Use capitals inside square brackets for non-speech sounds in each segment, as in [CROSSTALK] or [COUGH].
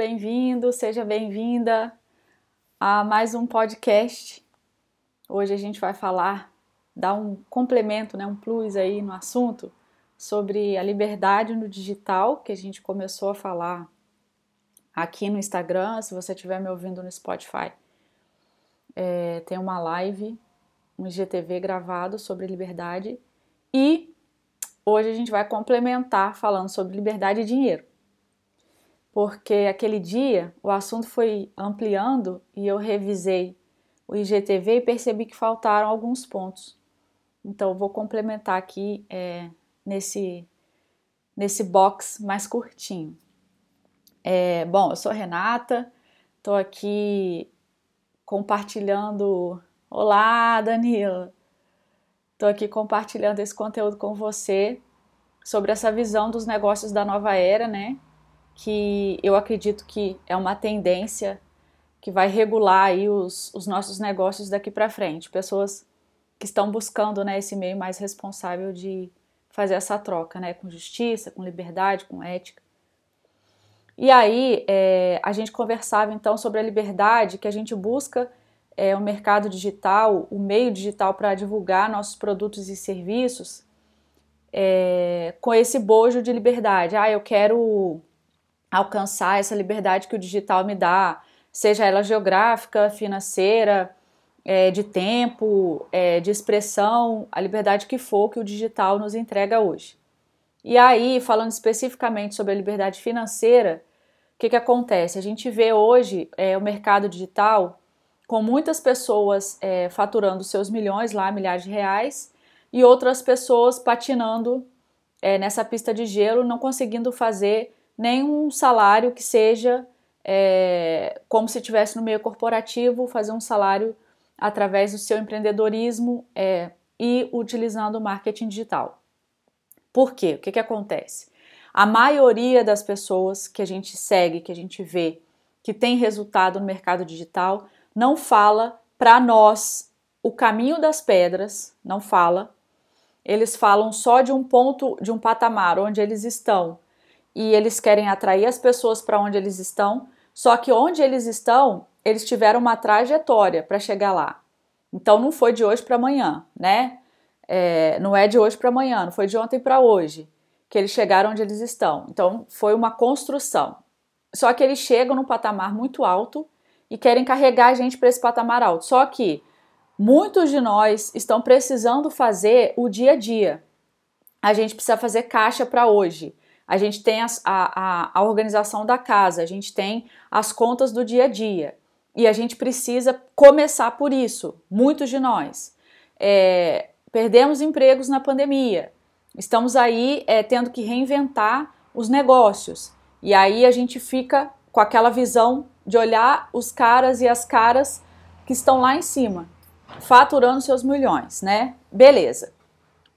bem-vindo, seja bem-vinda a mais um podcast. Hoje a gente vai falar, dar um complemento, né, um plus aí no assunto sobre a liberdade no digital, que a gente começou a falar aqui no Instagram. Se você estiver me ouvindo no Spotify, é, tem uma live, um IGTV gravado sobre liberdade. E hoje a gente vai complementar falando sobre liberdade e dinheiro porque aquele dia o assunto foi ampliando e eu revisei o IGTV e percebi que faltaram alguns pontos. Então, vou complementar aqui é, nesse, nesse box mais curtinho. É, bom, eu sou Renata, estou aqui compartilhando. Olá, Danila! Estou aqui compartilhando esse conteúdo com você sobre essa visão dos negócios da nova era, né? Que eu acredito que é uma tendência que vai regular aí os, os nossos negócios daqui para frente. Pessoas que estão buscando né, esse meio mais responsável de fazer essa troca, né, com justiça, com liberdade, com ética. E aí é, a gente conversava então sobre a liberdade que a gente busca é, o mercado digital, o meio digital para divulgar nossos produtos e serviços é, com esse bojo de liberdade. Ah, eu quero alcançar essa liberdade que o digital me dá, seja ela geográfica, financeira, é, de tempo, é, de expressão, a liberdade que for que o digital nos entrega hoje. E aí, falando especificamente sobre a liberdade financeira, o que, que acontece? A gente vê hoje é, o mercado digital com muitas pessoas é, faturando seus milhões lá, milhares de reais, e outras pessoas patinando é, nessa pista de gelo, não conseguindo fazer nem um salário que seja é, como se estivesse no meio corporativo, fazer um salário através do seu empreendedorismo é, e utilizando o marketing digital. Por quê? O que, que acontece? A maioria das pessoas que a gente segue, que a gente vê, que tem resultado no mercado digital, não fala para nós o caminho das pedras, não fala. Eles falam só de um ponto, de um patamar onde eles estão e eles querem atrair as pessoas para onde eles estão, só que onde eles estão, eles tiveram uma trajetória para chegar lá. Então não foi de hoje para amanhã, né? É, não é de hoje para amanhã, não foi de ontem para hoje que eles chegaram onde eles estão. Então foi uma construção. Só que eles chegam num patamar muito alto e querem carregar a gente para esse patamar alto. Só que muitos de nós estão precisando fazer o dia a dia. A gente precisa fazer caixa para hoje a gente tem a, a, a organização da casa, a gente tem as contas do dia a dia. E a gente precisa começar por isso, muitos de nós. É, perdemos empregos na pandemia, estamos aí é, tendo que reinventar os negócios. E aí a gente fica com aquela visão de olhar os caras e as caras que estão lá em cima, faturando seus milhões, né? Beleza.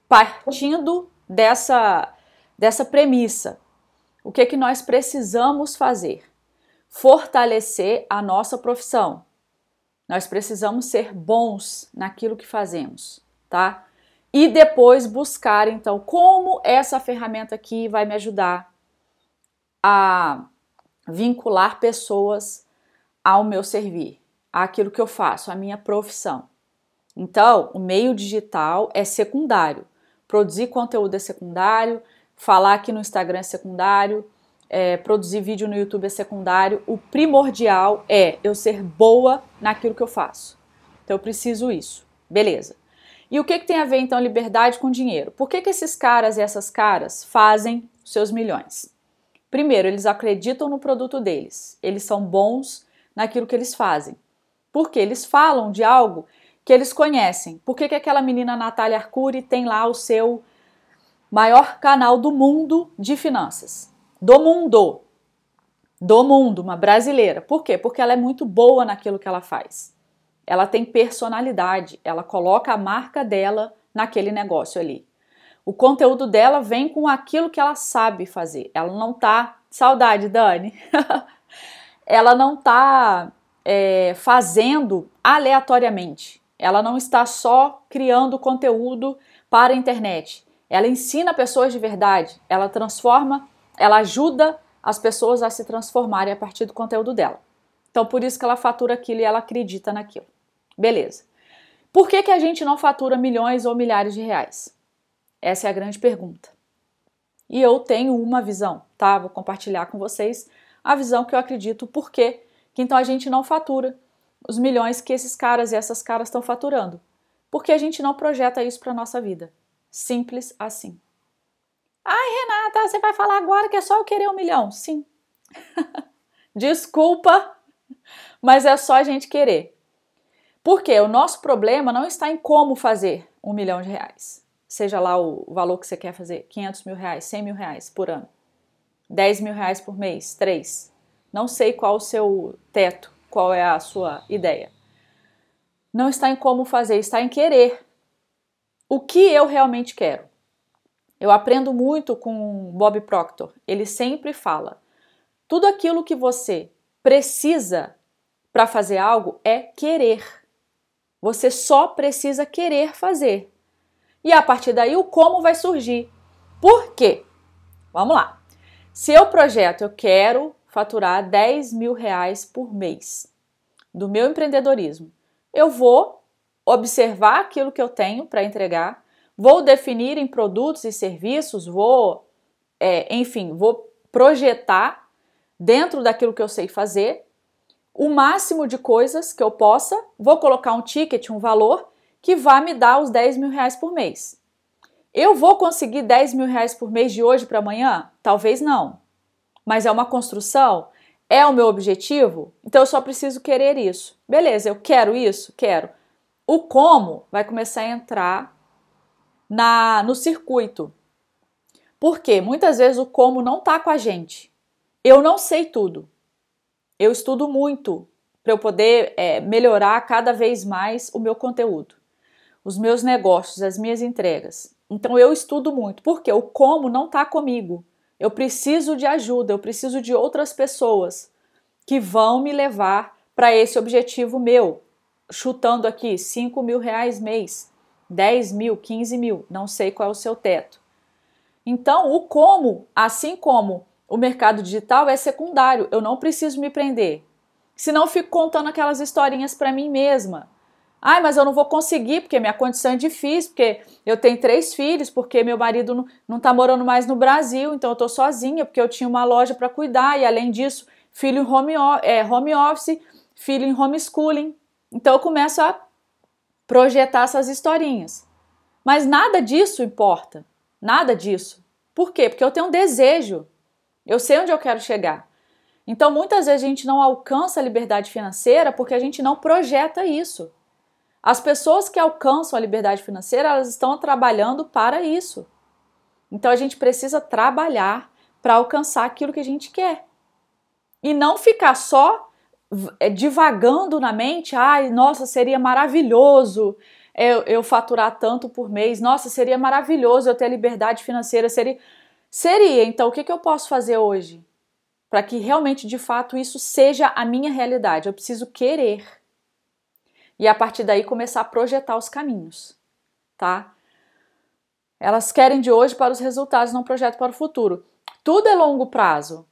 Partindo dessa dessa premissa. O que, que nós precisamos fazer? Fortalecer a nossa profissão. Nós precisamos ser bons naquilo que fazemos, tá? E depois buscar, então, como essa ferramenta aqui vai me ajudar a vincular pessoas ao meu servir, àquilo que eu faço, à minha profissão. Então, o meio digital é secundário. Produzir conteúdo é secundário, falar aqui no Instagram é secundário, é, produzir vídeo no YouTube é secundário. O primordial é eu ser boa naquilo que eu faço. Então eu preciso isso. Beleza. E o que, que tem a ver então liberdade com dinheiro? Por que, que esses caras e essas caras fazem seus milhões? Primeiro, eles acreditam no produto deles, eles são bons naquilo que eles fazem. Porque eles falam de algo que eles conhecem. Por que, que aquela menina Natália Arcuri tem lá o seu maior canal do mundo de finanças. Do mundo. Do mundo, uma brasileira. Por quê? Porque ela é muito boa naquilo que ela faz. Ela tem personalidade, ela coloca a marca dela naquele negócio ali. O conteúdo dela vem com aquilo que ela sabe fazer. Ela não tá. Saudade, Dani. [LAUGHS] ela não tá é, fazendo aleatoriamente. Ela não está só criando conteúdo para a internet. Ela ensina pessoas de verdade, ela transforma, ela ajuda as pessoas a se transformarem a partir do conteúdo dela. Então, por isso que ela fatura aquilo e ela acredita naquilo. Beleza. Por que, que a gente não fatura milhões ou milhares de reais? Essa é a grande pergunta. E eu tenho uma visão, tá? Vou compartilhar com vocês a visão que eu acredito, por que então a gente não fatura os milhões que esses caras e essas caras estão faturando. Porque a gente não projeta isso para nossa vida. Simples assim. Ai, Renata, você vai falar agora que é só eu querer um milhão? Sim. [LAUGHS] Desculpa, mas é só a gente querer. Porque o nosso problema não está em como fazer um milhão de reais. Seja lá o valor que você quer fazer, 500 mil reais, 100 mil reais por ano, 10 mil reais por mês, 3. Não sei qual o seu teto, qual é a sua ideia. Não está em como fazer, está em querer. O que eu realmente quero? Eu aprendo muito com Bob Proctor. Ele sempre fala: tudo aquilo que você precisa para fazer algo é querer. Você só precisa querer fazer. E a partir daí o como vai surgir. Por quê? Vamos lá. Se eu projeto, eu quero faturar 10 mil reais por mês do meu empreendedorismo. Eu vou observar aquilo que eu tenho para entregar, vou definir em produtos e serviços, vou, é, enfim, vou projetar dentro daquilo que eu sei fazer o máximo de coisas que eu possa, vou colocar um ticket, um valor que vai me dar os 10 mil reais por mês. Eu vou conseguir 10 mil reais por mês de hoje para amanhã? Talvez não. Mas é uma construção? É o meu objetivo? Então eu só preciso querer isso. Beleza, eu quero isso? Quero. O como vai começar a entrar na no circuito. Porque muitas vezes o como não está com a gente. Eu não sei tudo. Eu estudo muito para eu poder é, melhorar cada vez mais o meu conteúdo, os meus negócios, as minhas entregas. Então eu estudo muito, porque o como não está comigo. Eu preciso de ajuda, eu preciso de outras pessoas que vão me levar para esse objetivo meu. Chutando aqui 5 mil reais mês, 10 mil, 15 mil, não sei qual é o seu teto. Então, o como, assim como o mercado digital, é secundário, eu não preciso me prender. Senão, fico contando aquelas historinhas para mim mesma. Ai, mas eu não vou conseguir porque minha condição é difícil, porque eu tenho três filhos, porque meu marido não está morando mais no Brasil, então eu estou sozinha, porque eu tinha uma loja para cuidar e além disso, filho em home, é, home office, filho em homeschooling. Então eu começo a projetar essas historinhas. Mas nada disso importa, nada disso. Por quê? Porque eu tenho um desejo, eu sei onde eu quero chegar. Então muitas vezes a gente não alcança a liberdade financeira porque a gente não projeta isso. As pessoas que alcançam a liberdade financeira, elas estão trabalhando para isso. Então a gente precisa trabalhar para alcançar aquilo que a gente quer. E não ficar só divagando na mente, ai, nossa, seria maravilhoso eu, eu faturar tanto por mês, nossa, seria maravilhoso eu ter liberdade financeira, seria. Seria, então o que, que eu posso fazer hoje? Para que realmente, de fato, isso seja a minha realidade. Eu preciso querer e a partir daí começar a projetar os caminhos, tá? Elas querem de hoje para os resultados, não projeto para o futuro. Tudo é longo prazo.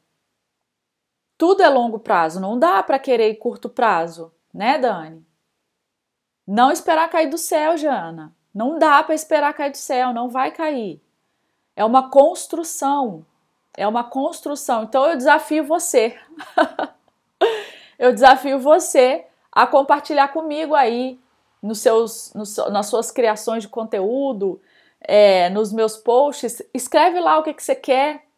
Tudo é longo prazo, não dá para querer curto prazo, né, Dani? Não esperar cair do céu, Jana. Não dá para esperar cair do céu, não vai cair. É uma construção. É uma construção. Então eu desafio você. [LAUGHS] eu desafio você a compartilhar comigo aí nos seus, nos, nas suas criações de conteúdo, é, nos meus posts. Escreve lá o que, que você quer,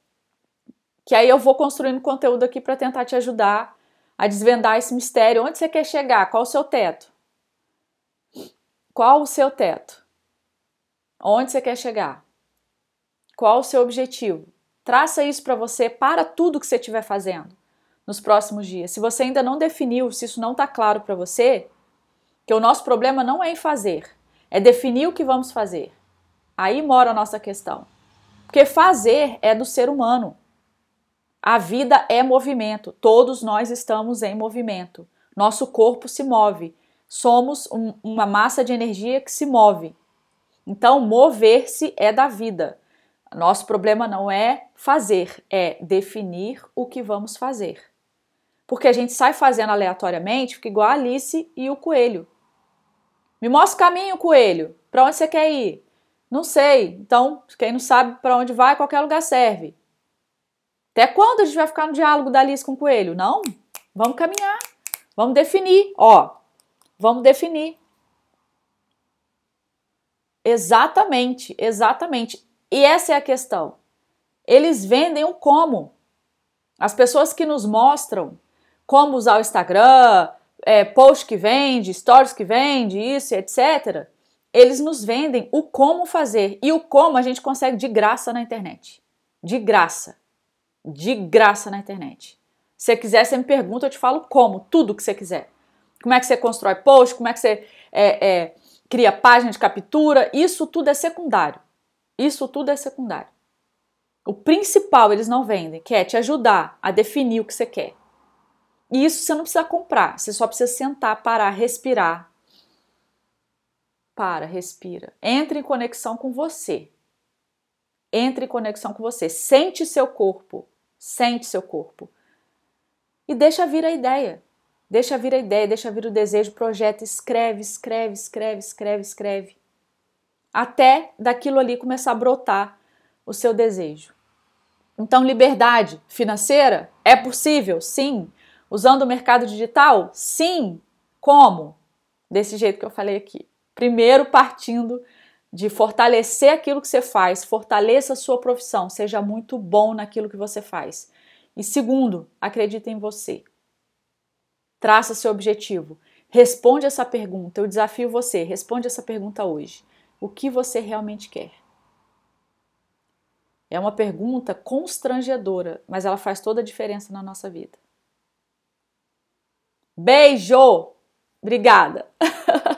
que aí eu vou construindo conteúdo aqui para tentar te ajudar a desvendar esse mistério. Onde você quer chegar? Qual o seu teto? Qual o seu teto? Onde você quer chegar? Qual o seu objetivo? Traça isso para você para tudo que você estiver fazendo nos próximos dias. Se você ainda não definiu, se isso não está claro para você, que o nosso problema não é em fazer, é definir o que vamos fazer. Aí mora a nossa questão. Porque fazer é do ser humano. A vida é movimento, todos nós estamos em movimento. Nosso corpo se move. Somos um, uma massa de energia que se move. Então, mover-se é da vida. Nosso problema não é fazer, é definir o que vamos fazer. Porque a gente sai fazendo aleatoriamente, fica igual a Alice e o coelho. Me mostra o caminho, coelho. Para onde você quer ir? Não sei. Então, quem não sabe para onde vai, qualquer lugar serve. Até quando a gente vai ficar no diálogo da Alice com o coelho? Não. Vamos caminhar. Vamos definir. Ó, vamos definir. Exatamente, exatamente. E essa é a questão. Eles vendem o como. As pessoas que nos mostram como usar o Instagram, é, post que vende, stories que vende, isso, etc. Eles nos vendem o como fazer. E o como a gente consegue de graça na internet. De graça. De graça na internet. Se você quiser, você me pergunta, eu te falo como, tudo que você quiser. Como é que você constrói post, como é que você é, é, cria página de captura, isso tudo é secundário. Isso tudo é secundário. O principal eles não vendem, que é te ajudar a definir o que você quer. E isso você não precisa comprar, você só precisa sentar, parar, respirar. Para, respira. Entre em conexão com você. Entre em conexão com você. Sente seu corpo. Sente seu corpo. E deixa vir a ideia. Deixa vir a ideia, deixa vir o desejo, projeta, escreve, escreve, escreve, escreve, escreve. Até daquilo ali começar a brotar o seu desejo. Então, liberdade financeira é possível? Sim. Usando o mercado digital? Sim. Como? Desse jeito que eu falei aqui. Primeiro, partindo de fortalecer aquilo que você faz, fortaleça a sua profissão, seja muito bom naquilo que você faz. E segundo, acredite em você. Traça seu objetivo. Responde essa pergunta. Eu desafio você, responde essa pergunta hoje. O que você realmente quer? É uma pergunta constrangedora, mas ela faz toda a diferença na nossa vida. Beijo! Obrigada! [LAUGHS]